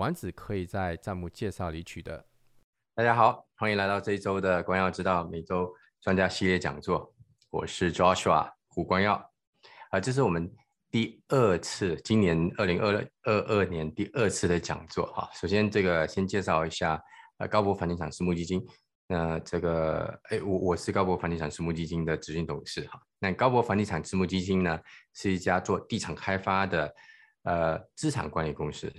丸子可以在弹幕介绍里取得。大家好，欢迎来到这一周的关耀之道每周专家系列讲座。我是 Joshua 胡光耀，啊，这是我们第二次，今年二零二二二年第二次的讲座哈。首先，这个先介绍一下，呃，高博房地产私募基金。那这个，哎，我我是高博房地产私募基金的执行董事哈。那高博房地产私募基金呢，是一家做地产开发的呃资产管理公司。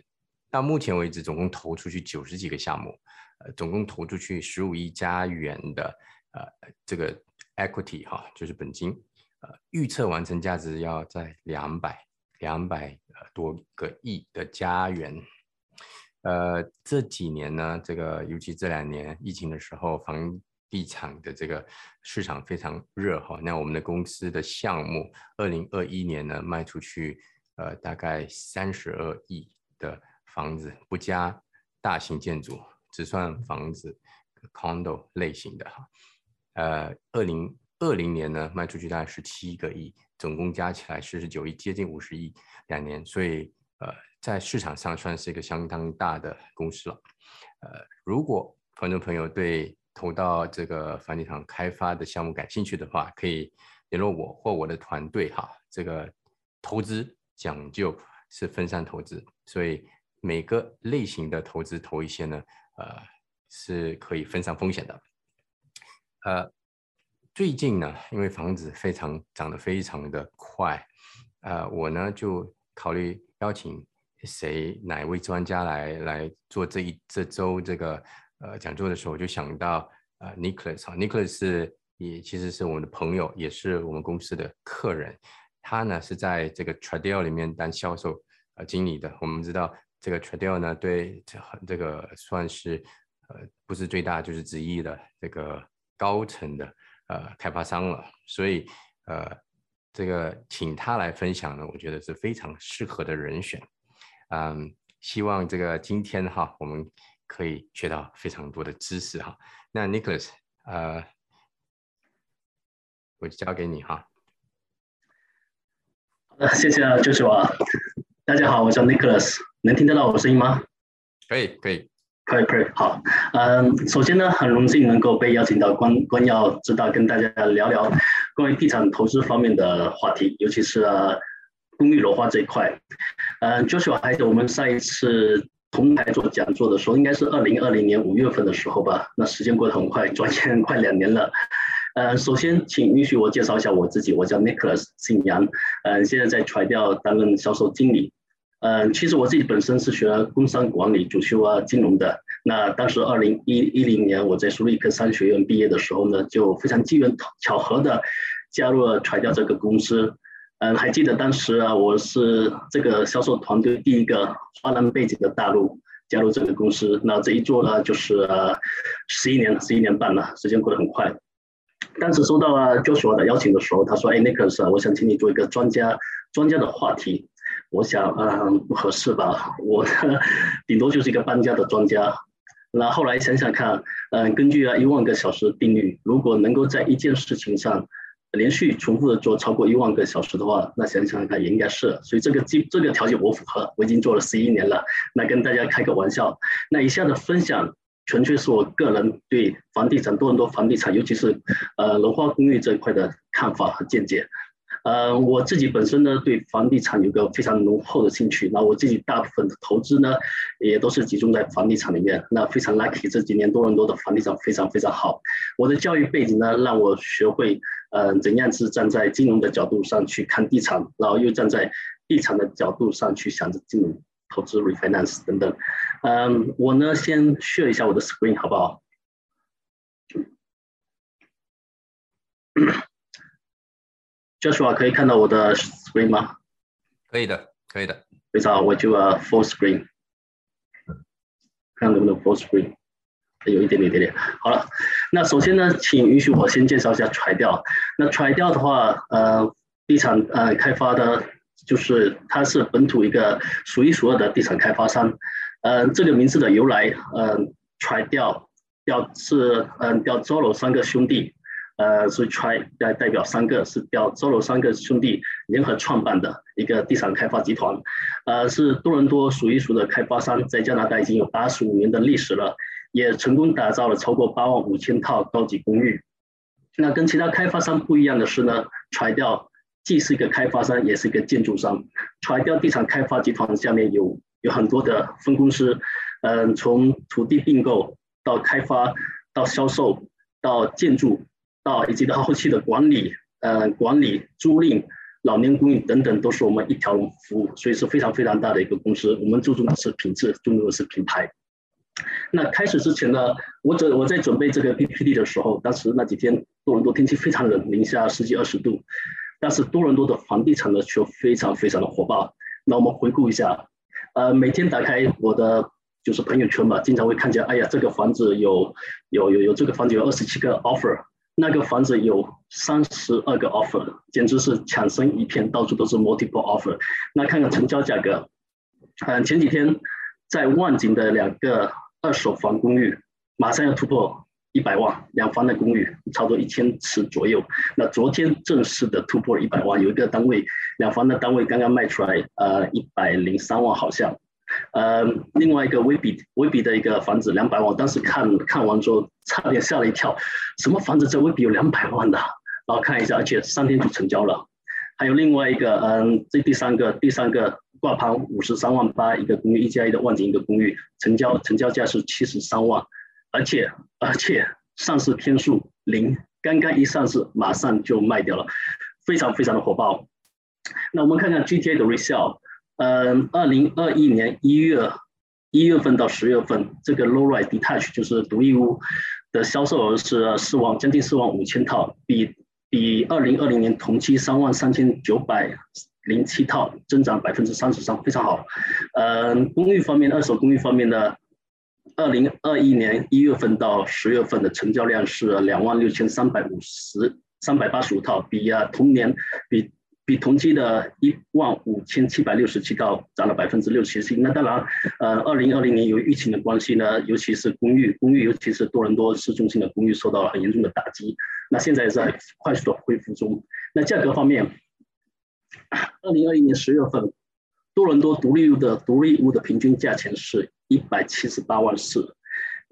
到目前为止，总共投出去九十几个项目，呃，总共投出去十五亿加元的呃这个 equity 哈，就是本金，呃，预测完成价值要在两百两百呃多个亿的加元。呃，这几年呢，这个尤其这两年疫情的时候，房地产的这个市场非常热哈。那我们的公司的项目，二零二一年呢卖出去呃大概三十二亿的。房子不加大型建筑，只算房子 condo 类型的哈。呃，二零二零年呢卖出去大概十七个亿，总共加起来四十九亿，接近五十亿两年，所以呃在市场上算是一个相当大的公司了。呃，如果观众朋友对投到这个房地产开发的项目感兴趣的话，可以联络我或我的团队哈。这个投资讲究是分散投资，所以。每个类型的投资投一些呢，呃，是可以分散风险的。呃，最近呢，因为房子非常涨得非常的快，呃，我呢就考虑邀请谁哪位专家来来做这一这周这个呃讲座的时候，我就想到呃 Nicholas 哈，Nicholas 是也其实是我们的朋友，也是我们公司的客人，他呢是在这个 Tradial 里面当销售呃经理的，我们知道。这个 Tradial 呢，对这这个算是呃不是最大就是之一的这个高层的呃开发商了，所以呃这个请他来分享呢，我觉得是非常适合的人选。嗯，希望这个今天哈，我们可以学到非常多的知识哈。那 Nicholas，呃，我就交给你哈。好的，谢谢啊，就是我。大家好，我叫 Nicholas，能听得到我声音吗？可以，可以，可以，可以。好，嗯，首先呢，很荣幸能够被邀请到关关耀知道跟大家聊聊关于地产投资方面的话题，尤其是公寓楼花这一块。嗯，就是我还记得我们上一次同台做讲座的时候，应该是二零二零年五月份的时候吧。那时间过得很快，转眼快两年了。呃，首先，请允许我介绍一下我自己，我叫 Nicholas，姓杨，嗯，现在在传调担任销售经理。嗯，其实我自己本身是学工商管理，主修啊金融的。那当时二零一一零年我在苏黎克商学院毕业的时候呢，就非常机缘巧合的加入了传教这个公司。嗯，还记得当时啊，我是这个销售团队第一个华南背景的大陆加入这个公司。那这一做呢，就是十一年，十一年半了，时间过得很快。当时收到啊 Joshua 的邀请的时候，他说：“哎，Nicholas，我想请你做一个专家专家的话题。”我想，嗯，不合适吧？我顶多就是一个搬家的专家。那后来想想看，嗯，根据啊一万个小时定律，如果能够在一件事情上连续重复的做超过一万个小时的话，那想想看也应该是。所以这个基这个条件我符合，我已经做了十一年了。那跟大家开个玩笑，那以下的分享。纯粹是我个人对房地产、多伦多房地产，尤其是呃楼花公寓这一块的看法和见解。呃，我自己本身呢对房地产有个非常浓厚的兴趣，那我自己大部分的投资呢也都是集中在房地产里面。那非常 lucky 这几年多伦多的房地产非常非常好。我的教育背景呢让我学会呃怎样是站在金融的角度上去看地产，然后又站在地产的角度上去想着金融。投资 refinance 等等，嗯，我呢先 share 一下我的 screen 好不好 ？Joshua 可以看到我的 screen 吗？可以的，可以的。非常好，我就 full screen。看能不能 full screen，有一点点点点。好了，那首先呢，请允许我先介绍一下传调。那传调的话，呃，地产呃开发的，就是它是本土一个数一数二的地产开发商。呃，这个名字的由来，嗯，传调调是嗯调周楼三个兄弟。呃，是 try 代代表三个是叫周楼三个兄弟联合创办的一个地产开发集团，呃，是多伦多数一数的开发商，在加拿大已经有八十五年的历史了，也成功打造了超过八万五千套高级公寓。那跟其他开发商不一样的是呢，try 掉既是一个开发商，也是一个建筑商。try 掉地产开发集团下面有有很多的分公司，嗯，从土地并购到开发到销售到建筑。到以及到后期的管理，呃，管理、租赁、老年公寓等等，都是我们一条龙服务，所以是非常非常大的一个公司。我们注重的是品质，注重的是品牌。那开始之前呢，我准我在准备这个 PPT 的时候，当时那几天多伦多天气非常冷，零下十几二十度，但是多伦多的房地产呢却非常非常的火爆。那我们回顾一下，呃，每天打开我的就是朋友圈嘛，经常会看见，哎呀，这个房子有有有有这个房子有二十七个 offer。那个房子有三十二个 offer，简直是抢生一片，到处都是 multiple offer。那看看成交价格，嗯，前几天在万景的两个二手房公寓，马上要突破一百万，两房的公寓差不多一千尺左右。那昨天正式的突破一百万，有一个单位两房的单位刚刚卖出来，呃，一百零三万好像。呃，另外一个威比威比的一个房子两百万，当时看看完之后差点吓了一跳，什么房子在威比有两百万的？然后看一下，而且三天就成交了。还有另外一个，嗯，这第三个第三个挂牌五十三万八一个公寓，一加一的万景一个公寓，成交成交价是七十三万，而且而且上市天数零，刚刚一上市马上就卖掉了，非常非常的火爆。那我们看看 GTA 的 resale。嗯，二零二一年一月一月份到十月份，这个 low rise detach 就是独立屋的销售额是四万，将近四万五千套，比比二零二零年同期三万三千九百零七套增长百分之三十三，非常好。嗯，公寓方面，二手公寓方面呢，二零二一年一月份到十月份的成交量是两万六千三百五十三百八十五套，比啊同年比。比同期的一万五千七百六十七套涨了百分之六七。那当然，呃，二零二零年由于疫情的关系呢，尤其是公寓，公寓尤其是多伦多市中心的公寓受到了很严重的打击。那现在在快速的恢复中。那价格方面，二零二一年十月份，多伦多独立屋的独立屋的平均价钱是一百七十八万四，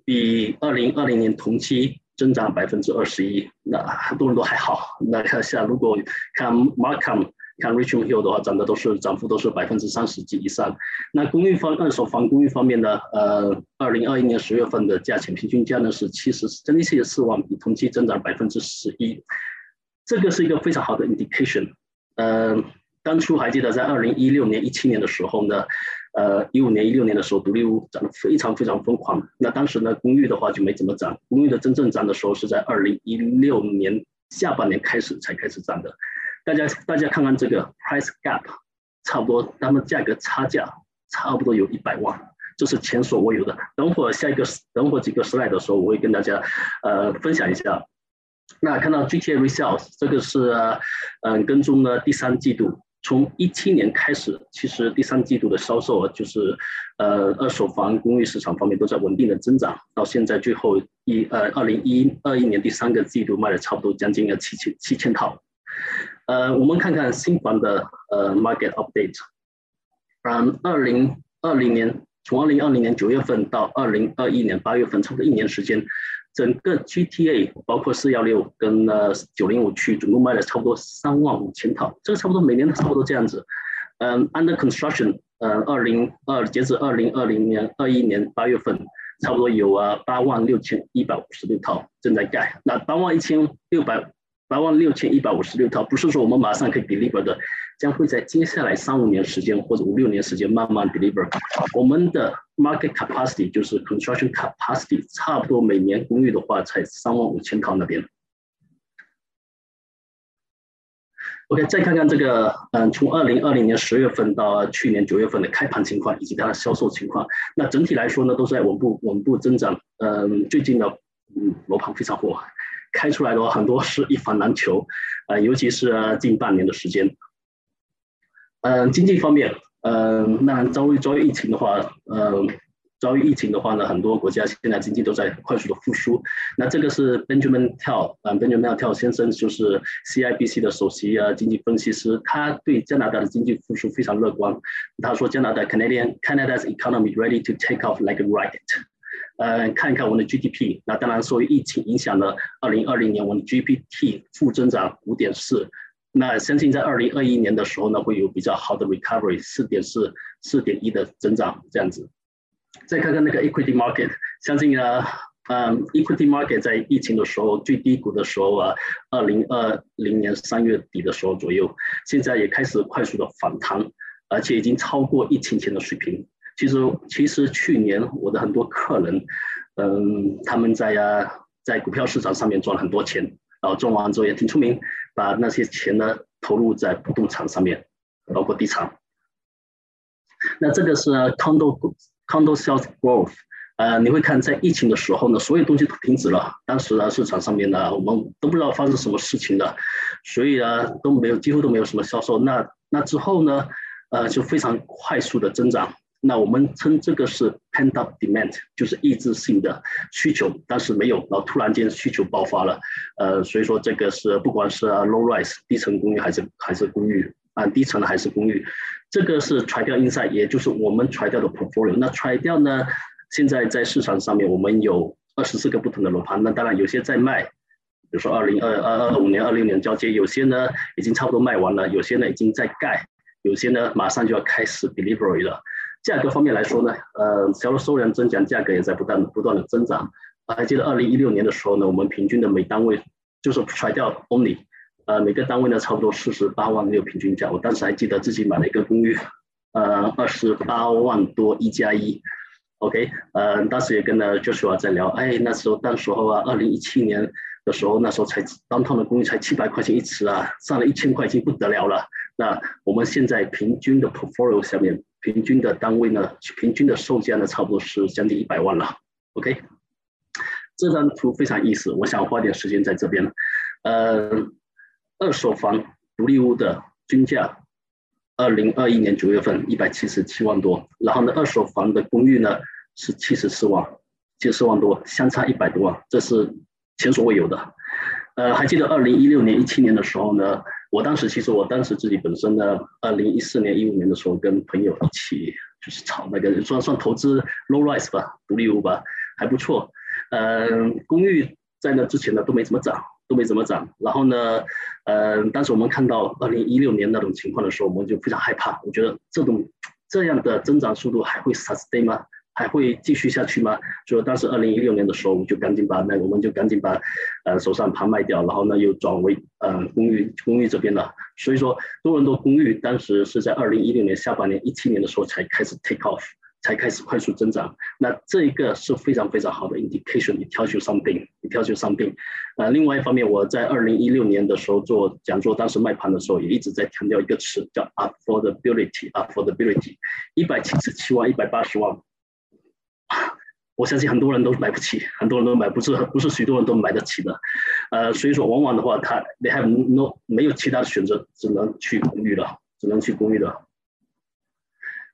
比二零二零年同期。增长百分之二十一，那多伦多还好。那看下，如果 看 Markham、看 Richmond Hill 的话，涨的都是涨幅都是百分之三十几以上。那公寓方二手房公寓方面呢？呃，二零二一年十月份的价钱平均价呢是七十将近七十四万，比同期增长百分之十一。这个是一个非常好的 indication。呃，当初还记得在二零一六年、一七年的时候呢？呃，一五年、一六年的时候，独立屋涨得非常非常疯狂。那当时呢，公寓的话就没怎么涨。公寓的真正涨的时候是在二零一六年下半年开始才开始涨的。大家大家看看这个 price gap，差不多，它们价格差价差不多有一百万，这是前所未有的。等会下一个，等会几个 slide 的时候，我会跟大家呃分享一下。那看到 GTA Resales 这个是嗯跟踪呢第三季度。从一七年开始，其实第三季度的销售额就是，呃，二手房公寓市场方面都在稳定的增长。到现在最后一呃，二零一二一年第三个季度卖了差不多将近要七千七千套。呃，我们看看新房的呃 market update。嗯，二零二零年从二零二零年九月份到二零二一年八月份，差不多一年时间。整个 GTA 包括四幺六跟呃九零五区，总共卖了差不多三万五千套，这个差不多每年都差不多这样子。嗯，Under construction，呃，二零二截至二零二零年二一年八月份，差不多有啊八万六千一百五十六套正在盖。那八万一千六百八万六千一百五十六套，不是说我们马上可以 deliver 的。将会在接下来三五年时间或者五六年时间慢慢 deliver。我们的 market capacity 就是 construction capacity，差不多每年公寓的话才三万五千套那边。OK，再看看这个，嗯，从二零二零年十月份到去年九月份的开盘情况以及它的销售情况，那整体来说呢，都是在稳步稳步增长。嗯，最近的嗯楼盘非常火，开出来的话很多是一房难求，呃，尤其是近半年的时间。嗯，经济方面，嗯，那遭遇遭遇疫情的话，嗯。遭遇疫情的话呢，很多国家现在经济都在快速的复苏。那这个是 Benjamin t e l l 嗯，Benjamin t e l l 先生就是 CIBC 的首席啊经济分析师，他对加拿大的经济复苏非常乐观。他说加拿大 Canadian Canada's economy ready to take off like a rocket。呃，看一看我们的 GDP，那当然受疫情影响了，二零二零年我们的 GPT 负增长五点四，那相信在二零二一年的时候呢，会有比较好的 recovery，四点四、四点一的增长这样子。再看看那个 equity market，相信呢，嗯，equity market 在疫情的时候最低谷的时候啊，二零二零年三月底的时候左右，现在也开始快速的反弹，而且已经超过疫情前的水平。其实，其实去年我的很多客人，嗯，他们在呀，在股票市场上面赚了很多钱，然后赚完之后也挺出名，把那些钱呢投入在不动产上面，包括地产。那这个是 condo。Condo sales growth，呃，你会看在疫情的时候呢，所有东西都停止了。当时呢，市场上面呢，我们都不知道发生什么事情的，所以呢，都没有，几乎都没有什么销售。那那之后呢，呃，就非常快速的增长。那我们称这个是 pent up demand，就是抑制性的需求，但是没有，然后突然间需求爆发了。呃，所以说这个是不管是 low rise 低层公寓还是还是公寓。啊，低层的还是公寓，这个是拆掉 inside，也就是我们拆掉的 portfolio。那拆掉呢，现在在市场上面我们有二十四个不同的楼盘，那当然有些在卖，比如说二零二二二五年、二六年交接，有些呢已经差不多卖完了，有些呢已经在盖，有些呢马上就要开始 delivery 了。价格方面来说呢，呃，销售收量增长，价格也在不断不断的增长。还记得二零一六年的时候呢，我们平均的每单位就是甩掉 only。呃，每个单位呢差不多四十八万六平均价。我当时还记得自己买了一个公寓，呃，二十八万多一加一。OK，呃，当时也跟呢 Joshua 在聊，哎，那时候当时候啊，二零一七年的时候，那时候才当套的公寓才七百块钱一尺啊，上了一千块已经不得了了。那我们现在平均的 portfolio 下面，平均的单位呢，平均的售价呢，差不多是将近一百万了。OK，这张图非常意思，我想花点时间在这边，呃。二手房独立屋的均价，二零二一年九月份一百七十七万多，然后呢，二手房的公寓呢是七十四万，七十四万多，相差一百多万，这是前所未有的。呃，还记得二零一六年、一七年的时候呢，我当时其实我当时自己本身呢，二零一四年、一五年的时候跟朋友一起就是炒那个算算投资 low rise 吧，独立屋吧，还不错。嗯，公寓在那之前呢都没怎么涨。都没怎么涨，然后呢，呃，当时我们看到二零一六年那种情况的时候，我们就非常害怕。我觉得这种这样的增长速度还会 sustain 吗？还会继续下去吗？所以当时二零一六年的时候，我们就赶紧把那我们就赶紧把呃手上盘卖掉，然后呢又转为呃公寓公寓这边了。所以说多伦多公寓当时是在二零一六年下半年一七年的时候才开始 take off。才开始快速增长，那这一个是非常非常好的 indication，你挑选商品，你挑选商品。呃，另外一方面，我在二零一六年的时候做讲座，当时卖盘的时候也一直在强调一个词，叫 affordability，affordability，一百七十七万，一百八十万，我相信很多人都买不起，很多人都买不是不是许多人都买得起的。呃，所以说往往的话，他 they have no 没有其他的选择，只能去公寓了，只能去公寓了。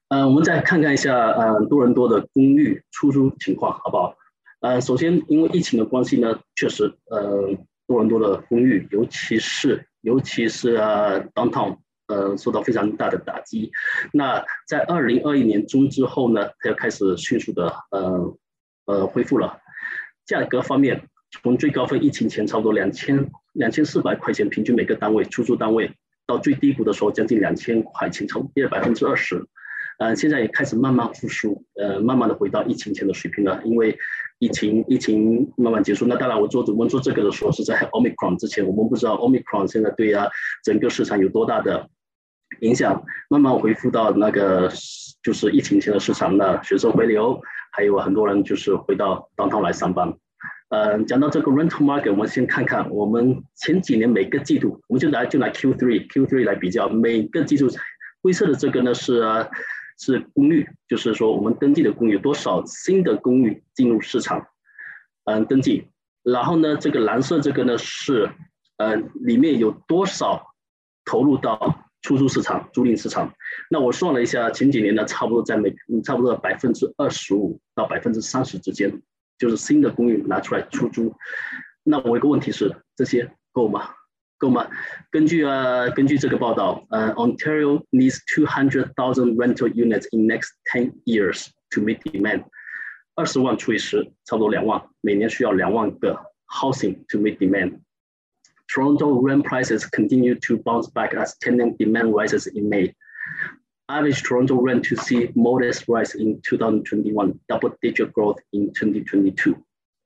嗯，我们再看看一下，嗯，多伦多的公寓出租情况，好不好？呃，首先因为疫情的关系呢，确实，呃，多伦多的公寓，尤其是尤其是呃，downtown，呃，受到非常大的打击。那在二零二一年中之后呢，它又开始迅速的，呃，呃，恢复了。价格方面，从最高分疫情前差不多两千两千四百块钱平均每个单位出租单位，到最低谷的时候将近两千块钱，超跌了百分之二十。呃，现在也开始慢慢复苏，呃，慢慢的回到疫情前的水平了。因为疫情疫情慢慢结束，那当然我做我们做这个的时候是在 Omicron 之前，我们不知道 Omicron 现在对啊整个市场有多大的影响。慢慢恢复到那个就是疫情前的市场，那学生回流，还有很多人就是回到当趟来上班。呃，讲到这个 rental market，我们先看看我们前几年每个季度，我们就来就拿 Q3 Q3 来比较，每个季度灰色的这个呢是是公寓，就是说我们登记的公寓多少新的公寓进入市场，嗯，登记，然后呢，这个蓝色这个呢是呃里面有多少投入到出租市场、租赁市场。那我算了一下，前几年呢，差不多在每差不多百分之二十五到百分之三十之间。就是新的公寓拿出来出租，那我一个问题是，这些够吗？够吗？根据啊，根据这个报道，呃，Ontario needs two hundred thousand rental units in next ten years to meet demand。二十万除以十，差不多两万，每年需要两万个 housing to meet demand。Toronto rent prices continue to bounce back as tenant demand rises in May. Average Toronto rent to see modest rise in 2021, double-digit growth in 2022。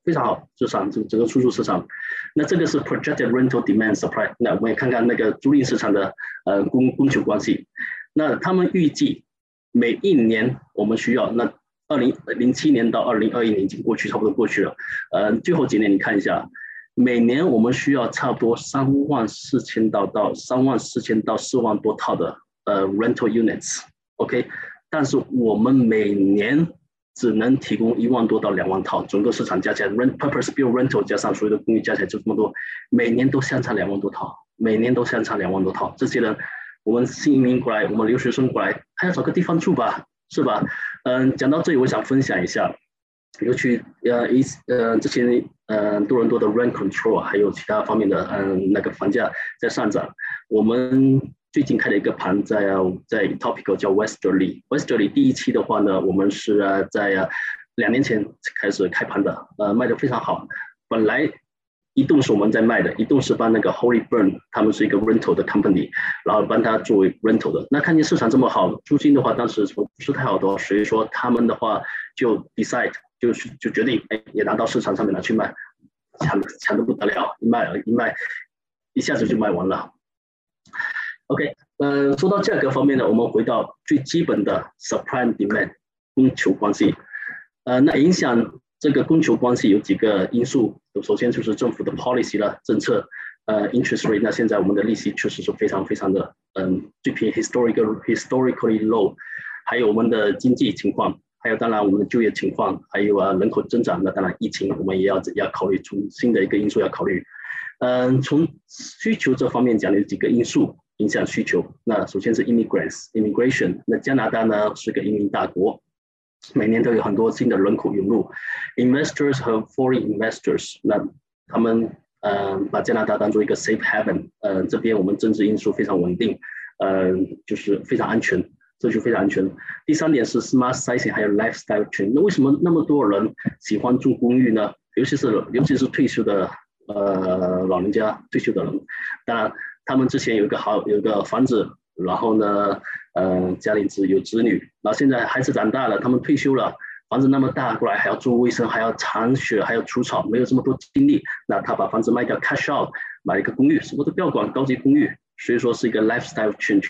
非常好，市场整整个出租市场。那这个是 projected rental demand supply。那我们也看看那个租赁市场的呃供供求关系。那他们预计每一年我们需要，那二零零七年到二零二一年已经过去，差不多过去了。呃，最后几年你看一下， 每年我们需要差不多三万四千到到三万四千到四万多套的。呃，rental units，OK，但是我们每年只能提供一万多到两万套，整个市场加起来，rent purpose build rental 加上所有的公寓加起来就这么多，每年都相差两万多套，每年都相差两万多套。这些人，我们新移民过来，我们留学生过来，还要找个地方住吧，是吧？嗯，讲到这里，我想分享一下，尤其呃一呃之前嗯多伦多的 rent control，还有其他方面的嗯那个房价在上涨，我们。最近开了一个盘在在 Topical 叫 Westerly Westerly 第一期的话呢，我们是在两年前开始开盘的，呃，卖的非常好。本来一栋是我们在卖的，一栋是帮那个 Holy Burn，他们是一个 rental 的 company，然后帮他作为 rental 的。那看见市场这么好，租金的话当时不是太好的，所以说他们的话就 decide 就是就决定，哎，也拿到市场上面来去卖，抢抢的不得了，一卖一卖，一下子就卖完了。OK，嗯，说到价格方面呢，我们回到最基本的 supply and demand 供求关系。呃，那影响这个供求关系有几个因素，首先就是政府的 policy 了，政策，呃，interest rate，那现在我们的利息确实是非常非常的，嗯，最便宜 historical historically low，还有我们的经济情况，还有当然我们的就业情况，还有啊人口增长，那当然疫情我们也要要考虑，从新的一个因素要考虑。嗯，从需求这方面讲有几个因素。影响需求。那首先是 immigrants immigration。那加拿大呢是个移民大国，每年都有很多新的人口涌入。Investors 和 foreign investors，那他们呃把加拿大当做一个 safe haven。呃，这边我们政治因素非常稳定，呃，就是非常安全，这就非常安全了。第三点是 smart sizing，还有 lifestyle change。那为什么那么多人喜欢住公寓呢？尤其是尤其是退休的呃老人家，退休的人，当然。他们之前有一个好有一个房子，然后呢，嗯，家里子有子女，然后现在孩子长大了，他们退休了，房子那么大，过来还要做卫生，还要铲雪，还要除草，没有这么多精力，那他把房子卖掉，cash out，买一个公寓，什么都不要管，高级公寓，所以说是一个 lifestyle change。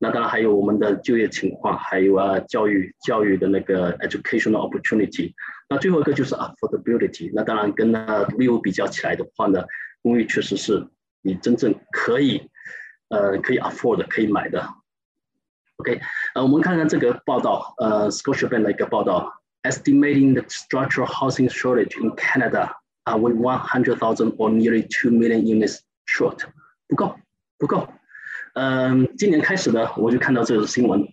那当然还有我们的就业情况，还有啊教育教育的那个 educational opportunity。那最后一个就是 affordability。那当然跟那独立屋比较起来的话呢，公寓确实是。你真正可以，呃，可以 afford 可以买的，OK，呃，我们看看这个报道，呃，Scotiabank 的一个报道，estimating the structural housing shortage in Canada are with one hundred thousand or nearly two million units short，不够， 不够，嗯，今年开始呢，我就看到这个新闻，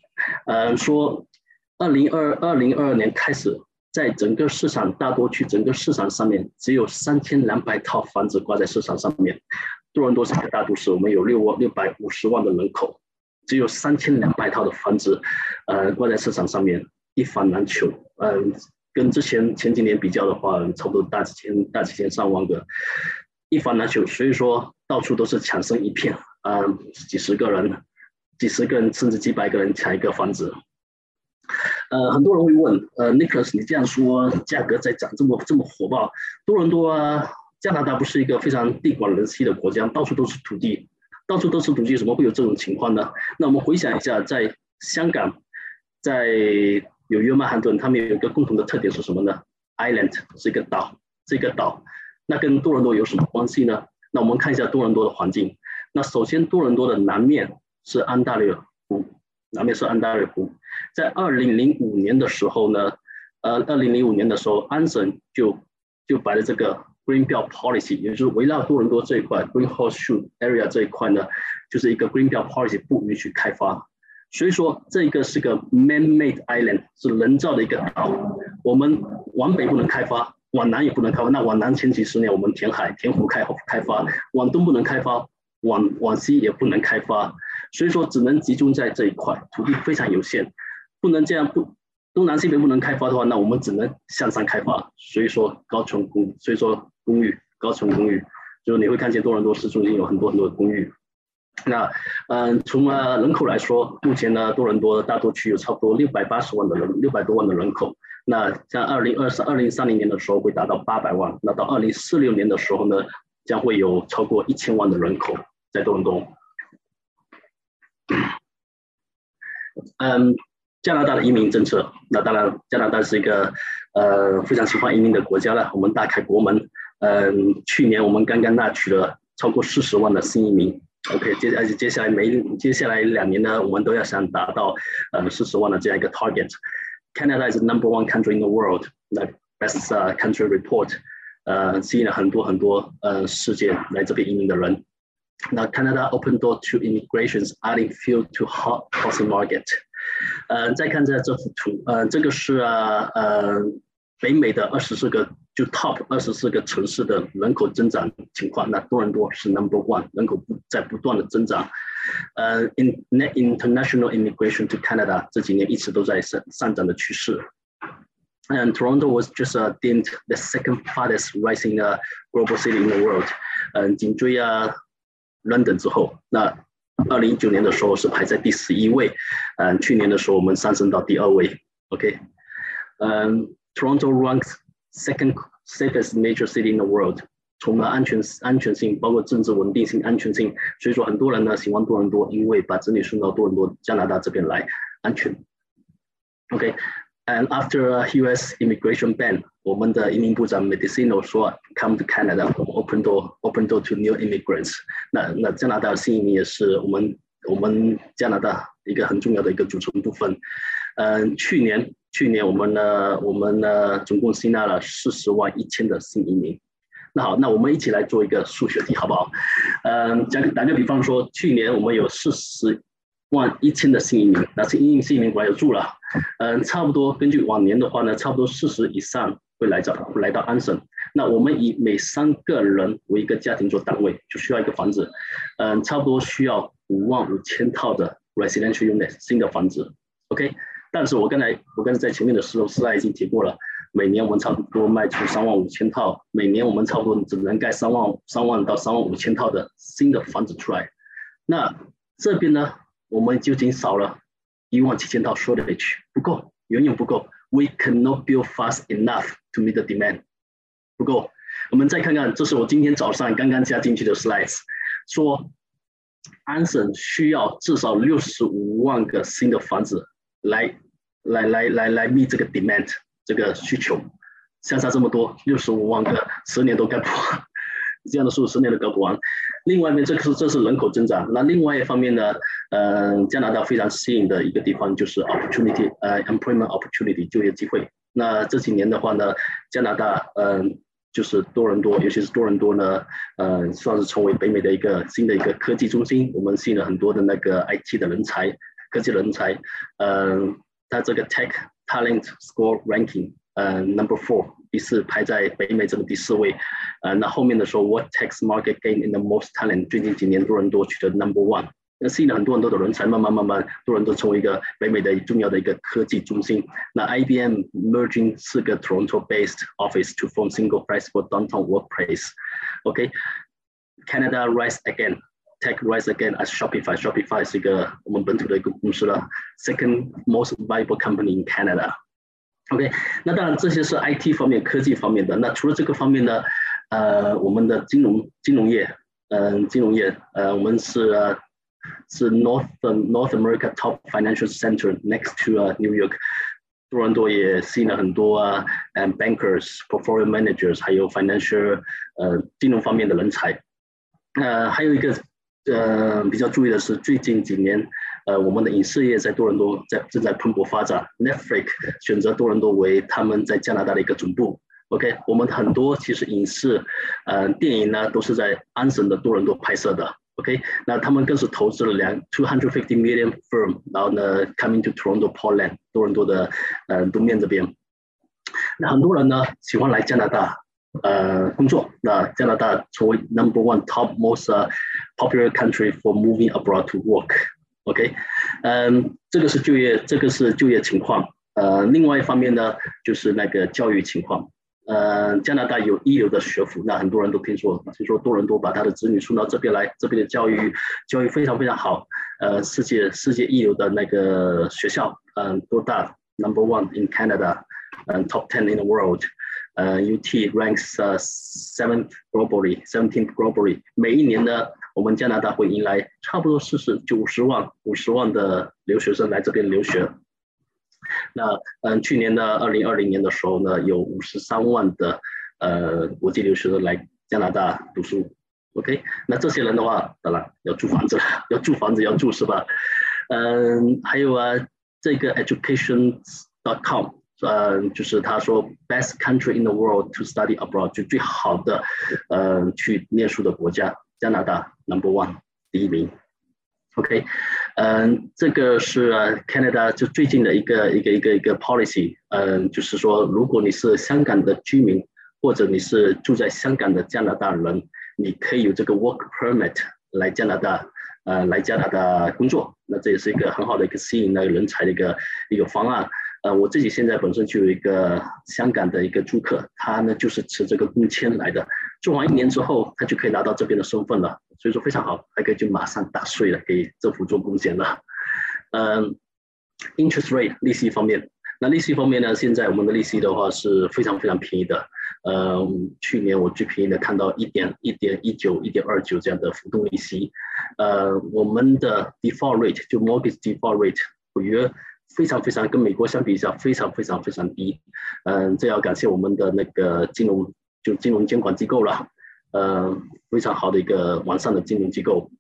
呃，说二零二二零二二年开始。在整个市场大多区，整个市场上面只有三千两百套房子挂在市场上面。多伦多是一个大都市，我们有六万六百五十万的人口，只有三千两百套的房子，呃，挂在市场上面，一房难求。嗯，跟之前前几年比较的话，差不多大几千、大几千上万个，一房难求。所以说，到处都是抢生一片，嗯，几十个人、几十个人甚至几百个人抢一个房子。呃，很多人会问，呃，Nicholas，你这样说，价格在涨这么这么火爆，多伦多啊，加拿大不是一个非常地广人稀的国家，到处都是土地，到处都是土地，怎么会有这种情况呢？那我们回想一下，在香港，在纽约曼哈顿，他们有一个共同的特点是什么呢？Island 是一个岛，是一个岛，那跟多伦多有什么关系呢？那我们看一下多伦多的环境。那首先，多伦多的南面是安大略湖，南面是安大略湖。在二零零五年的时候呢，呃，二零零五年的时候，安省就就摆了这个 Green Belt Policy，也就是围绕多伦多这一块 Green Horseshoe Area 这一块呢，就是一个 Green Belt Policy 不允许开发。所以说，这个是个 man-made island，是人造的一个岛。我们往北不能开发，往南也不能开发。那往南前几十年我们填海、填湖开开发，往东不能开发，往往西也不能开发。所以说，只能集中在这一块，土地非常有限，不能这样不东南西北不能开发的话，那我们只能向上开发。所以说，高层公，所以说公寓，高层公寓，就是你会看见多伦多市中心有很多很多的公寓。那，嗯，从啊人口来说，目前呢，多伦多大多区有差不多六百八十万的人，六百多万的人口。那像二零二三、二零三零年的时候会达到八百万，那到二零四六年的时候呢，将会有超过一千万的人口在多伦多。嗯，加拿大的移民政策，那当然加拿大是一个呃非常喜欢移民的国家了，我们大开国门。嗯，去年我们刚刚纳取了超过四十万的新移民。OK，接而且接下来每接下来两年呢，我们都要想达到呃四十万的这样一个 target。Canada is number one country in the world. The best country report，呃，吸引了很多很多呃世界来这边移民的人。那 Canada open door to immigrations, adding fuel to hot housing market。呃，再看一下这幅图，呃，这个是呃北美的二十四个。就 top 二十四个城市的人口增长情况，那多伦多是 number one，人口在不断的增长。呃，in net international immigration to Canada 这几年一直都在上上涨的趋势。And Toronto was just deemed the second fastest rising global city in the world，嗯，紧追啊 London 之后，那二零一九年的时候是排在第十一位，嗯，去年的时候我们上升到第二位。OK，嗯，Toronto ranks。second safest major city in the world，从了安全安全性，包括政治稳定性、安全性，所以说很多人呢喜欢多伦多，因为把子女送到多伦多加拿大这边来安全。 And after U.S. immigration ban，我们的移民部长 Medicino 说，come to Canada，open door，open door to new immigrants。那那加拿大新移民也是我们我们加拿大一个很重要的一个组成部分。嗯，去年。去年我们呢，我们呢总共吸纳了四十万一千的新移民。那好，那我们一起来做一个数学题，好不好？嗯，讲打个比方说，去年我们有四十万一千的新移民，那新移新移民过来住了。嗯，差不多根据往年的话呢，差不多四十以上会来找来到安省。那我们以每三个人为一个家庭做单位，就需要一个房子。嗯，差不多需要五万五千套的 residential unit 新的房子。OK。但是我刚才我刚才在前面的时候，实在已经提过了，每年我们差不多卖出三万五千套，每年我们差不多只能盖三万三万到三万五千套的新的房子出来。那这边呢，我们究竟少了一万七千套 shortage，不够，远远不够。We cannot build fast enough to meet the demand，不够。我们再看看，这是我今天早上刚刚加进去的 slides，说安省需要至少六十五万个新的房子来。来来来来，meet 这个 demand 这个需求，相差这么多，六十五万个，十年都盖不完，这样的数十年都盖不完。另外一面，这是这是人口增长。那另外一方面呢，呃，加拿大非常吸引的一个地方就是 opportunity，呃，employment opportunity 就业机会。那这几年的话呢，加拿大，嗯，就是多伦多，尤其是多伦多呢，呃，算是成为北美的一个新的一个科技中心。我们吸引了很多的那个 IT 的人才，科技人才，嗯。它这个 Tech Talent Score Ranking，呃，Number Four，第四排在北美这个第四位，呃，那后面的时候，What Tech Market Gain in the Most Talent？最近几年多伦多取得 Number One，那吸引了很多很多的人才，慢慢慢慢，多伦多成为一个北美的重要的一个科技中心。那 IBM merging 四个 Toronto-based office to form single flexible downtown workplace。OK，Canada rise again。Tech rise again as Shopify. Shopify 是一个我们本土的一个公司了，second most valuable company in Canada. OK，那当然这些是 IT 方面、科技方面的。那除了这个方面呢，呃，我们的金融金融业，嗯，金融业，呃，我们是是 North North America top financial center next to New York。多伦多也吸引了很多啊，嗯，bankers、portfolio managers，还有 financial 呃金融方面的人才。呃，还有一个呃比较注意的是，最近几年呃我们的影视业在多伦多在正在蓬勃发展，Netflix 选择多伦多为他们在加拿大的一个总部。OK，我们很多其实影视呃电影呢都是在安省的多伦多拍摄的。OK，那他们更是投资了两 two hundred fifty million firm，然后呢，coming to Toronto Portland 多伦多的呃东面这边，那很多人呢喜欢来加拿大呃工作，那加拿大成为 number one top most popular country for moving abroad to work。OK，嗯，这个是就业，这个是就业情况。呃，另外一方面呢，就是那个教育情况。呃，加拿大有一流的学府，那很多人都听说，听说多伦多把他的子女送到这边来，这边的教育教育非常非常好，呃，世界世界一流的那个学校，嗯，多大？Number one in Canada，嗯，Top ten in the world，呃，UT ranks seventh globally，seventeenth globally。每一年呢，我们加拿大会迎来差不多四十九十万、五十万的留学生来这边留学。那嗯，去年的，二零二零年的时候呢，有五十三万的呃国际留学生来加拿大读书。OK，那这些人的话，当然要住房子了，要住房子要住是吧？嗯，还有啊，这个 education.com，嗯，就是他说 best country in the world to study abroad，就最好的嗯去念书的国家，加拿大 number one 第一名。OK，嗯，这个是 Canada 就最近的一个一个一个一个 policy，嗯，就是说，如果你是香港的居民，或者你是住在香港的加拿大人，你可以有这个 work permit 来加拿大，呃，来加拿大工作，那这也是一个很好的一个吸引那个人才的一个一个方案。呃，我自己现在本身就有一个香港的一个租客，他呢就是持这个工签来的，做完一年之后，他就可以拿到这边的身份了，所以说非常好，还可以就马上打税了，给政府做贡献了。嗯，interest rate 利息方面，那利息方面呢，现在我们的利息的话是非常非常便宜的，呃，去年我最便宜的看到一点一点一九、一点二九这样的浮动利息，呃，我们的 default rate 就 mortgage default rate 违约。非常非常跟美国相比一下，非常非常非常低。嗯，这要感谢我们的那个金融，就金融监管机构了。嗯，非常好的一个完善的金融机构。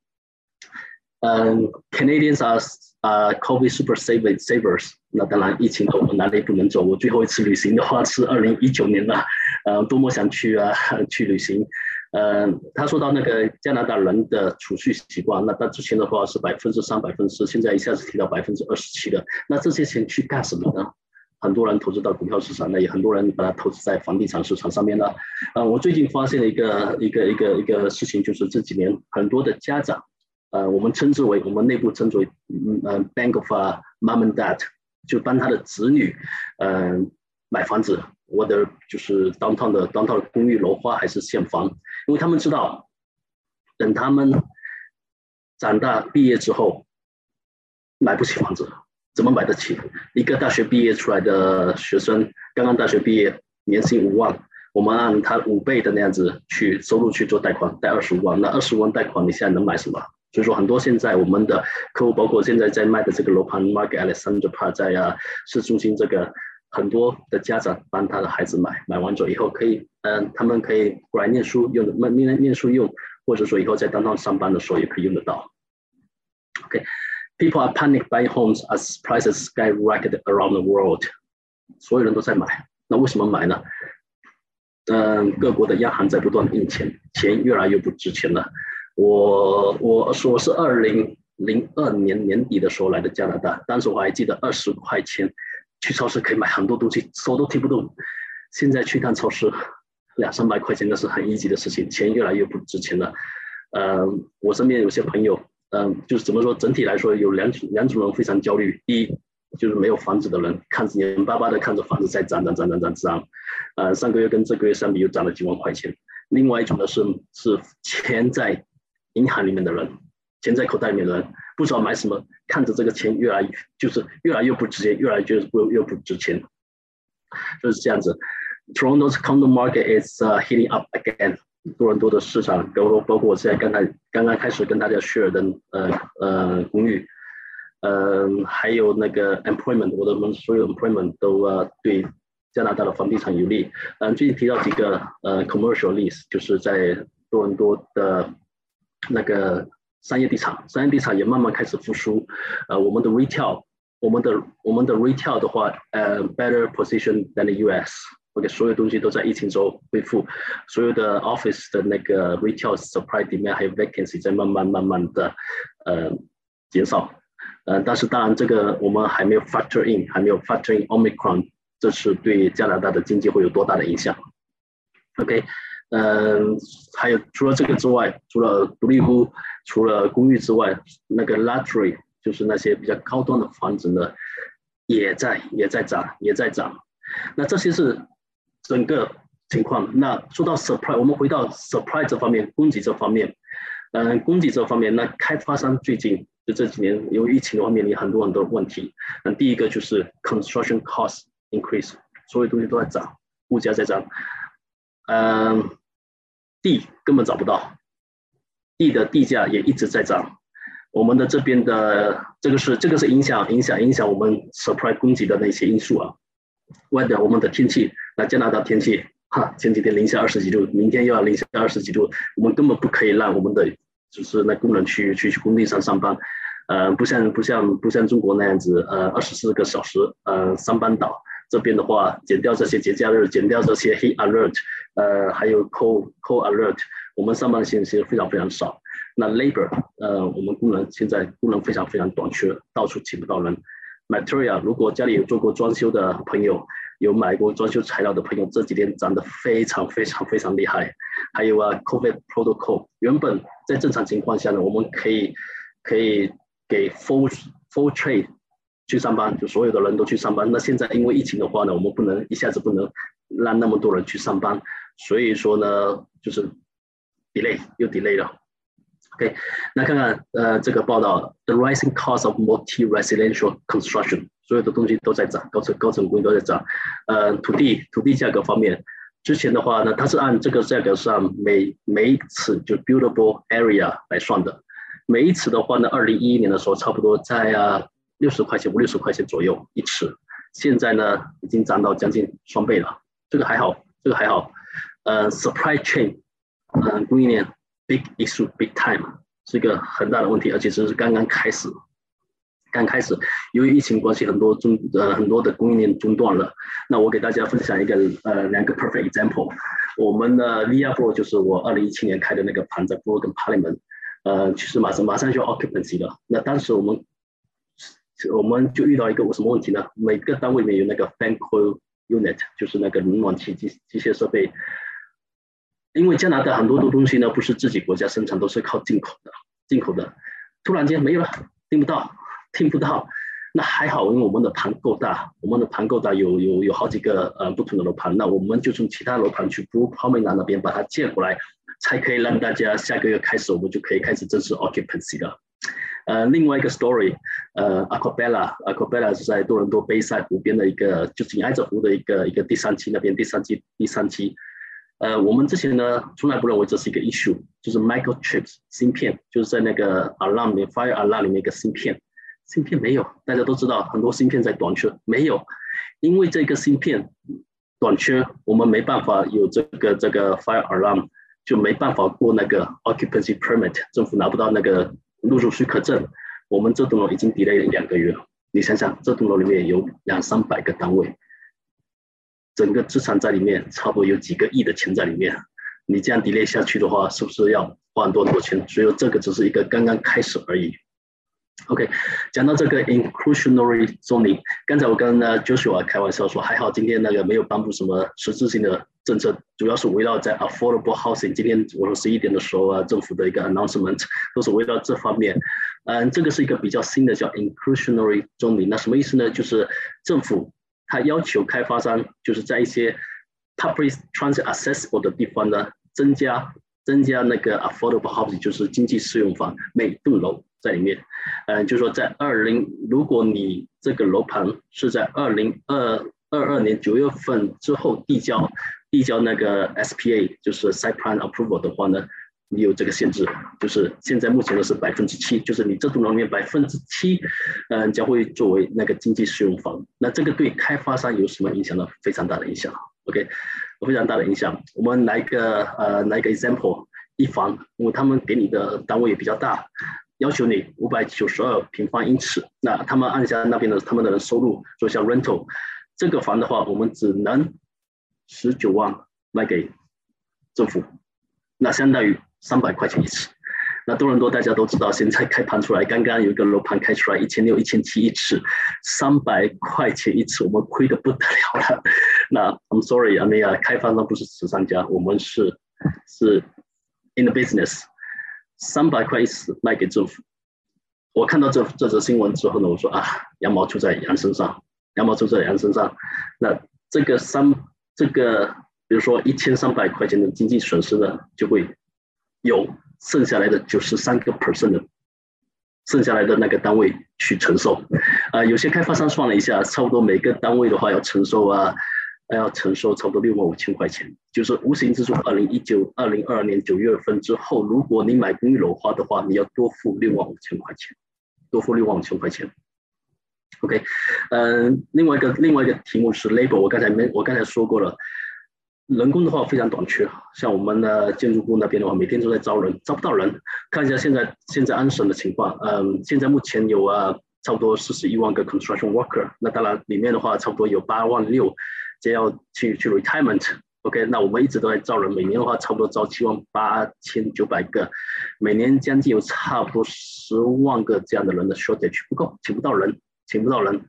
嗯，Canadians are 啊，COVID super savers。那当然，疫情后我们哪里不能走？我最后一次旅行的话是二零一九年了。嗯，多么想去啊，去旅行。嗯，他说到那个加拿大人的储蓄习惯，那他之前的话是百分之三、百分之四，现在一下子提到百分之二十七了。那这些钱去干什么呢？很多人投资到股票市场，那也很多人把它投资在房地产市场上面了。呃，我最近发现了一个一个一个一个事情，就是这几年很多的家长，呃，我们称之为我们内部称之为嗯 bank of mom and dad，就帮他的子女嗯买房子。我的就是当套的当套的公寓楼花还是现房，因为他们知道，等他们长大毕业之后，买不起房子，怎么买得起？一个大学毕业出来的学生，刚刚大学毕业，年薪五万，我们按他五倍的那样子去收入去做贷款，贷二十万，那二十万贷款你现在能买什么？所以说很多现在我们的客户，包括现在在卖的这个楼盘，Mark Alexander Park 在啊市中心这个。很多的家长帮他的孩子买，买完之后以后可以，嗯，他们可以过来念书用的，念念书用，或者说以后在当当上班的时候也可以用得到。OK，people are panic buying homes as prices skyrocket around the world。所有人都在买，那为什么买呢？嗯，各国的央行在不断印钱，钱越来越不值钱了。我我说是二零零二年年底的时候来的加拿大，当时我还记得二十块钱。去超市可以买很多东西，手都提不动。现在去趟超市，两三百块钱那是很一级的事情，钱越来越不值钱了。嗯，我身边有些朋友，嗯，就是怎么说，整体来说有两种两种人非常焦虑。第一，就是没有房子的人，看着眼巴巴的看着房子在涨涨涨涨涨涨，呃，上个月跟这个月相比又涨了几万块钱。另外一种呢是是钱在银行里面的人，钱在口袋里面的人。不知道买什么，看着这个钱越来就是越来越不值钱，越来越不越不值钱，就是这样子。Toronto's condo market is heating up again。多伦多的市场，包括包括我现在刚才刚刚开始跟大家 share 的呃呃公寓，嗯，还有那个 employment，我的们所有 employment 都呃对加拿大的房地产有利。嗯，最近提到几个呃 commercial lease，就是在多伦多的那个商业地产，商业地产也慢慢开始复苏。呃，我们的 retail，我们的我们的 retail 的话，呃，better position than the US。OK，所有东西都在疫情之后恢复，所有的 office 的那个 retail supply demand 还有 vacancy 在慢慢慢慢的呃减少。呃，但是当然，这个我们还没有 factor in，还没有 factor in Omicron，这是对加拿大的经济会有多大的影响？OK，嗯，还有除了这个之外，除了独立屋，除了公寓之外，那个 luxury 就是那些比较高端的房子呢，也在也在涨，也在涨。那这些是整个情况。那说到 supply，我们回到 supply 这方面，供给这方面，嗯，供给这方面，那开发商最近。就这几年，由于疫情的话，面临很多很多问题。那第一个就是 construction cost increase，所有东西都在涨，物价在涨。嗯，地根本找不到，地的地价也一直在涨。我们的这边的这个是这个是影响影响影响我们 supply 供给的那些因素啊。外的我们的天气，那加拿大天气哈，前几天零下二十几度，明天又要零下二十几度，我们根本不可以让我们的。就是那工人去去去工地上上班，呃，不像不像不像中国那样子，呃，二十四个小时，呃，上班倒。这边的话，减掉这些节假日，减掉这些 heat alert，呃，还有 cold cold alert，我们上班的时间其实非常非常少。那 labor，呃，我们工人现在工人非常非常短缺，到处请不到人。material，如果家里有做过装修的朋友。有买过装修材料的朋友，这几天涨得非常非常非常厉害。还有啊，COVID protocol，原本在正常情况下呢，我们可以可以给 full full trade 去上班，就所有的人都去上班。那现在因为疫情的话呢，我们不能一下子不能让那么多人去上班，所以说呢，就是 delay 又 delay 了。OK，那看看呃这个报道，the rising cost of multi-residential construction，所有的东西都在涨，高层高层工都在涨。呃，土地土地价格方面，之前的话呢，它是按这个价格上每每尺就 buildable area 来算的。每一尺的话呢，二零一一年的时候差不多在啊六十块钱五六十块钱左右一尺，现在呢已经涨到将近双倍了。这个还好，这个还好。呃，supply chain，呃，供应链。Big issue, big time，是一个很大的问题，而且这是刚刚开始，刚开始，由于疫情关系，很多中呃很多的供应链中断了。那我给大家分享一个呃两个 perfect example。我们的 Via Pro 就是我二零一七年开的那个盘在 Broken Parliament，呃，其实马上马上就要 occupancy 了。那当时我们我们就遇到一个什么问题呢？每个单位里面有那个 fan coil unit，就是那个冷暖气机机械设备。因为加拿大很多的东西呢，不是自己国家生产，都是靠进口的。进口的，突然间没有了，听不到，听不到。那还好，因为我们的盘够大，我们的盘够大，有有有好几个呃不同的楼盘，那我们就从其他楼盘去 Blue p a m e 那边把它借过来，才可以让大家下个月开始，我们就可以开始正式 occupancy 了。呃，另外一个 story，呃，Aquabella，Aquabella 是在多伦多杯赛湖边的一个，就紧挨着湖的一个一个第三期那边，第三期第三期。呃，我们之前呢，从来不认为这是一个 issue，就是 microchips 芯片，就是在那个 alarm 里面，fire alarm 里面一个芯片，芯片没有，大家都知道很多芯片在短缺，没有，因为这个芯片短缺，我们没办法有这个这个 fire alarm，就没办法过那个 occupancy permit，政府拿不到那个入住许可证，我们这栋楼已经 delay 了两个月了，你想想，这栋楼里面有两三百个单位。整个资产在里面，差不多有几个亿的钱在里面。你这样 delay 下去的话，是不是要花很多很多钱？所以这个只是一个刚刚开始而已。OK，讲到这个 inclusionary zoning，刚才我跟呃 Joshua 开玩笑说，还好今天那个没有颁布什么实质性的政策，主要是围绕在 affordable housing。今天我说十一点的时候啊，政府的一个 announcement 都是围绕这方面。嗯，这个是一个比较新的叫 inclusionary zoning。那什么意思呢？就是政府。他要求开发商就是在一些 public transit accessible 的地方呢，增加增加那个 affordable housing，就是经济适用房，每栋楼在里面。嗯，就是说在二零，如果你这个楼盘是在二零二二二年九月份之后递交递交那个 SPA，就是 site plan approval 的话呢，你有这个限制，就是现在目前的是百分之七，就是你这栋楼里面百分之七，嗯，将会作为那个经济适用房。那这个对开发商有什么影响呢？非常大的影响。OK，非常大的影响。我们来个呃来个 example，一房，因为他们给你的单位也比较大，要求你五百九十二平方英尺。那他们按下那边的他们的收入做一下 rental，这个房的话，我们只能十九万卖给政府，那相当于。三百块钱一尺，那多伦多大家都知道，现在开盘出来，刚刚有一个楼盘开出来，一千六、一千七一尺，三百块钱一尺，我们亏得不得了了。那 I'm sorry，阿妹啊，开发商不是慈善家，我们是是 in the business，三百块一尺卖给政府。我看到这这则新闻之后呢，我说啊，羊毛出在羊身上，羊毛出在羊身上。那这个三这个，比如说一千三百块钱的经济损失呢，就会。有剩下来的九十三个 percent 的，剩下来的那个单位去承受，啊，有些开发商算了一下，差不多每个单位的话要承受啊，要承受差不多六万五千块钱，就是无形之中，二零一九、二零二二年九月份之后，如果你买公寓楼花的话，你要多付六万五千块钱，多付六万五千块钱。OK，嗯，另外一个另外一个题目是 labor，我刚才没我刚才说过了。人工的话非常短缺，像我们的建筑部那边的话，每天都在招人，招不到人。看一下现在现在安省的情况，嗯，现在目前有啊，差不多四十一万个 construction worker，那当然里面的话，差不多有八万六，这要去去 retirement。OK，那我们一直都在招人，每年的话差不多招七万八千九百个，每年将近有差不多十万个这样的人的 shortage 不够，请不到人，请不到人。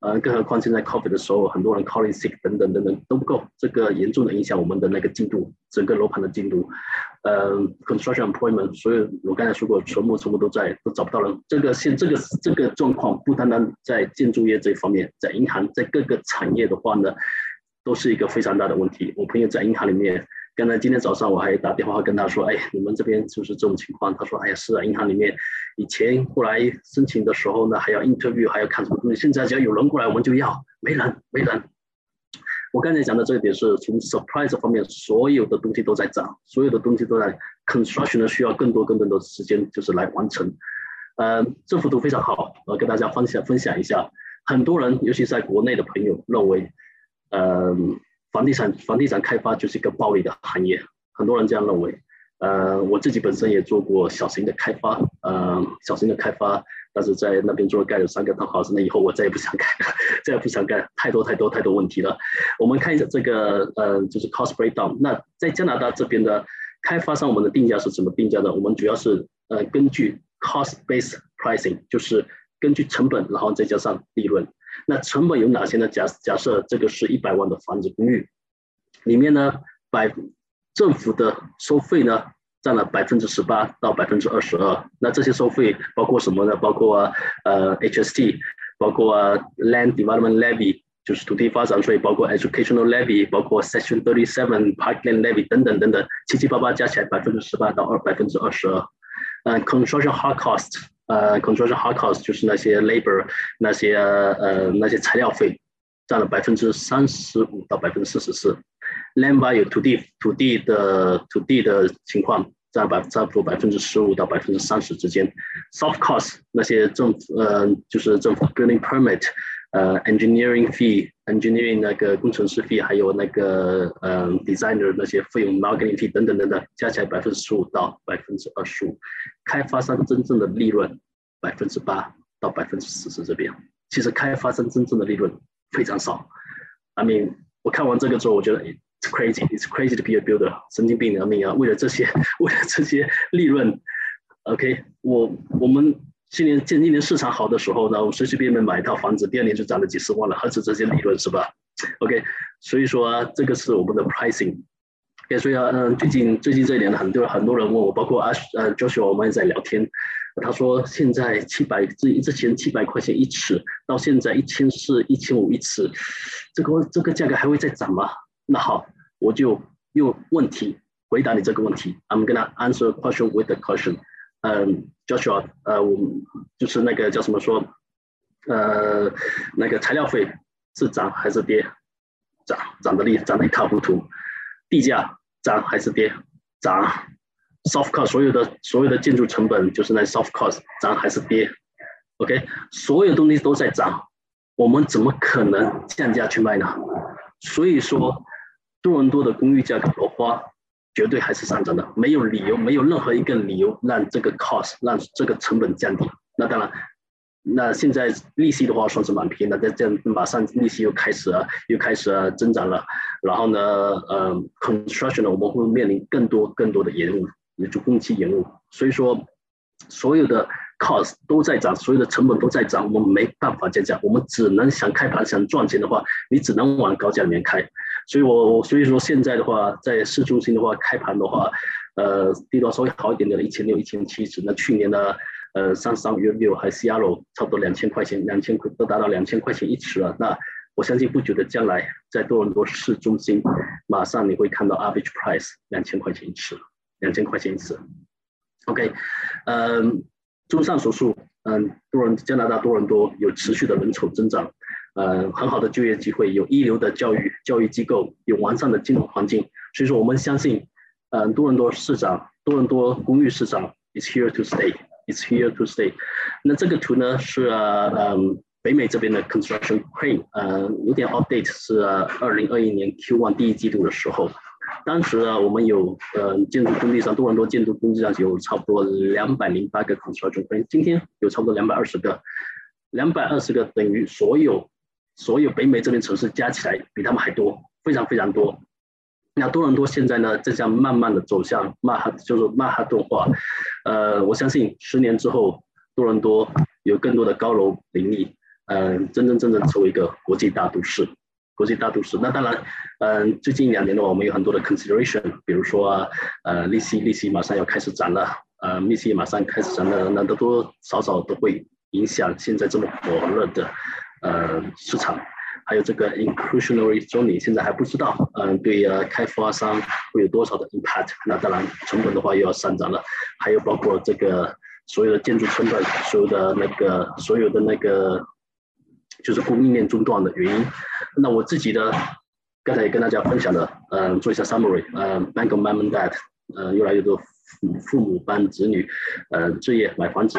呃，更何况现在 COVID 的时候，很多人 calling sick 等等等等都不够，这个严重的影响我们的那个进度，整个楼盘的进度。呃，construction employment，所有我刚才说过，全部全部都在都找不到人。这个现这个这个状况不单单在建筑业这方面，在银行，在各个产业的话呢，都是一个非常大的问题。我朋友在银行里面。刚才今天早上我还打电话跟他说，哎，你们这边就是这种情况。他说，哎呀，是啊，银行里面以前过来申请的时候呢，还要 interview，还要看什么东西。现在只要有人过来，我们就要，没人，没人。我刚才讲的这一点是从 surprise 方面，所有的东西都在涨，所有的东西都在 construction 呢，需要更多更多的时间，就是来完成。呃，这幅图非常好，我跟大家分享分享一下。很多人，尤其在国内的朋友认为，嗯。房地产房地产开发就是一个暴利的行业，很多人这样认为。呃，我自己本身也做过小型的开发，呃，小型的开发，但是在那边做了盖了三个套房，那以后我再也不想盖了，再也不想盖，太多太多太多问题了。我们看一下这个，呃，就是 cost breakdown。那在加拿大这边的开发商，我们的定价是怎么定价的？我们主要是呃根据 cost base pricing，就是根据成本，然后再加上利润。那成本有哪些呢？假假设这个是一百万的房子公寓，里面呢，百政府的收费呢占了百分之十八到百分之二十二。那这些收费包括什么呢？包括啊呃 HST，包括啊 Land Development Levy，就是土地发展税，包括 Educational Levy，包括 Section Thirty Seven Parkland Levy 等等等等，七七八八加起来百分之十八到二百分之二十二。嗯，Construction Hard Cost。呃，construction hard cost 就是那些 labor，那些呃那些材料费，占了百分之三十五到百分之四十四。land value 土地土地的土地的情况占百差不多百分之十五到百分之三十之间。soft cost 那些政府呃就是政府 building permit，呃 engineering fee，engineering 那个工程师费，还有那个呃 designer 那些费用 marketing fee 等等等等，加起来百分之十五到百分之二十五。开发商真正的利润百分之八到百分之四十这边，其实开发商真正的利润非常少。I mean，我看完这个之后，我觉得 it's crazy，it's crazy to be a builder，神经病的命啊！为了这些，为了这些利润，OK，我我们今年今年市场好的时候呢，我随随便便买一套房子，第二年就涨了几十万了，何止这些利润是吧？OK，所以说这个是我们的 pricing。所以啊，嗯，最近最近这一年，很多很多人问我，包括阿呃 Joshua，我们也在聊天。他说现在七百之之前七百块钱一尺，到现在一千四、一千五一尺，这个这个价格还会再涨吗？那好，我就用问题回答你这个问题。I'm gonna answer question with a question。嗯，Joshua，呃，我就是那个叫什么说，呃，那个材料费是涨还是跌？涨，涨得厉，涨得一塌糊涂。地价。涨还是跌？涨。soft cost 所有的所有的建筑成本就是那 soft cost 涨还是跌？OK，所有东西都在涨，我们怎么可能降价去卖呢？所以说，多伦多的公寓价格的话，绝对还是上涨的，没有理由，没有任何一个理由让这个 cost 让这个成本降低。那当然，那现在利息的话算是蛮便宜的，在这样马上利息又开始啊，又开始啊增长了。然后呢，呃，construction，我们会面临更多更多的延误，也就工期延误。所以说，所有的 cost 都在涨，所有的成本都在涨，我们没办法降价，我们只能想开盘想赚钱的话，你只能往高价里面开。所以我我所以说现在的话，在市中心的话，开盘的话，呃，地段稍微好一点点的，一千六、一千七十。那去年呢，呃，上上月六还是亚楼，差不多两千块钱，两千块都达到两千块钱一尺了。那我相信不久的将来，在多伦多市中心，马上你会看到 average price 两千块钱一尺，两千块钱一尺。OK，嗯，综上所述，嗯，多伦加拿大多伦多有持续的人口增长。呃，很好的就业机会，有一流的教育教育机构，有完善的金融环境，所以说我们相信，嗯，多伦多市长，多伦多公寓市长 is here to stay，is here to stay。那这个图呢是嗯北美这边的 construction crane，呃，有点 update 是二零二一年 Q1 第一季度的时候，当时啊我们有呃建筑工地上多伦多建筑工地上有差不多两百零八个 construction crane，今天有差不多两百二十个，两百二十个等于所有。所有北美这边城市加起来比他们还多，非常非常多。那多伦多现在呢，正在慢慢的走向曼哈，就是曼哈顿化。呃，我相信十年之后，多伦多有更多的高楼林立，嗯，真真正正成为一个国际大都市。国际大都市。那当然，嗯，最近两年的话，我们有很多的 consideration，比如说，呃，利息利息马上要开始涨了，呃，利息马上开始涨了，那多多少少都会影响现在这么火热的。呃，市场还有这个 inclusionary zoning，现在还不知道，嗯，对呃开发商会有多少的 impact？那当然成本的话又要上涨了，还有包括这个所有的建筑成本，所有的那个所有的那个就是供应链中断的原因。那我自己的刚才也跟大家分享了，嗯，做一下 summary，嗯，bank of mom and dad，嗯，越来越多父母帮子女，呃，置业买房子，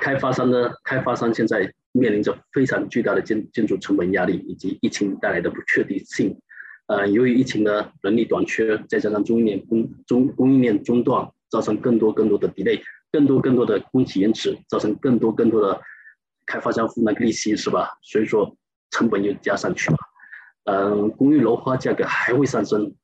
开发商呢，开发商现在。面临着非常巨大的建建筑成本压力，以及疫情带来的不确定性。呃，由于疫情的人力短缺，再加上供应链供中供应链中断，造成更多更多的 delay，更多更多的工期延迟，造成更多更多的开发商付那个利息，是吧？所以说成本又加上去了。嗯，公寓楼花价格还会上升。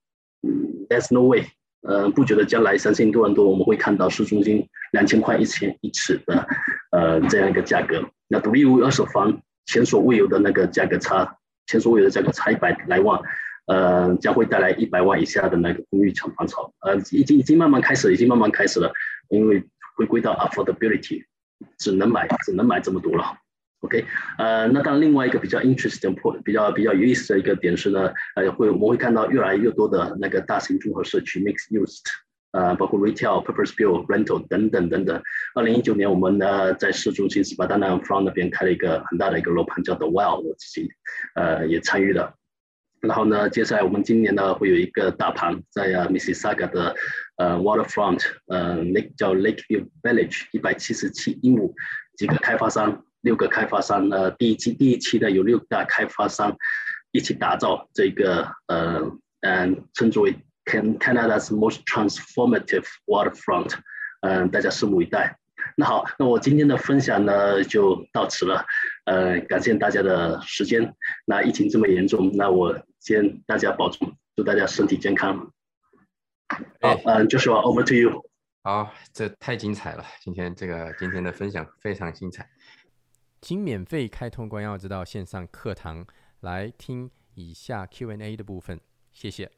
嗯，There's no way。呃，不久的将来，相信多伦多我们会看到市中心两千块一千一尺的，呃，这样一个价格。那独立屋二手房前所未有的那个价格差，前所未有的价格差一百来万，呃，将会带来一百万以下的那个公寓抢房潮。呃，已经已经慢慢开始，已经慢慢开始了，因为回归到 affordability，只能买只能买这么多了。OK，呃，那当然另外一个比较 interesting point，比较比较有意思的一个点是呢，呃，会我们会看到越来越多的那个大型综合社区 mixed use，呃，包括 retail、purpose build、rental 等等等等。二零一九年我们呢在市中心 Spadina Front 那边开了一个很大的一个楼盘叫 The Well，我自己呃也参与了。然后呢，接下来我们今年呢会有一个大盘在啊 Mississauga 的呃 Waterfront，呃，Lake 叫 Lakeview Village，一百七十七英亩，几个开发商。六个开发商，呃，第一期第一期的有六大开发商一起打造这个，呃，嗯，称之为 Can Canada's most transformative waterfront，嗯，大家拭目以待。那好，那我今天的分享呢就到此了，呃，感谢大家的时间。那疫情这么严重，那我先大家保重，祝大家身体健康。好，嗯，就是 Over to you。好，这太精彩了，今天这个今天的分享非常精彩。请免费开通关耀之道线上课堂来听以下 Q&A 的部分，谢谢。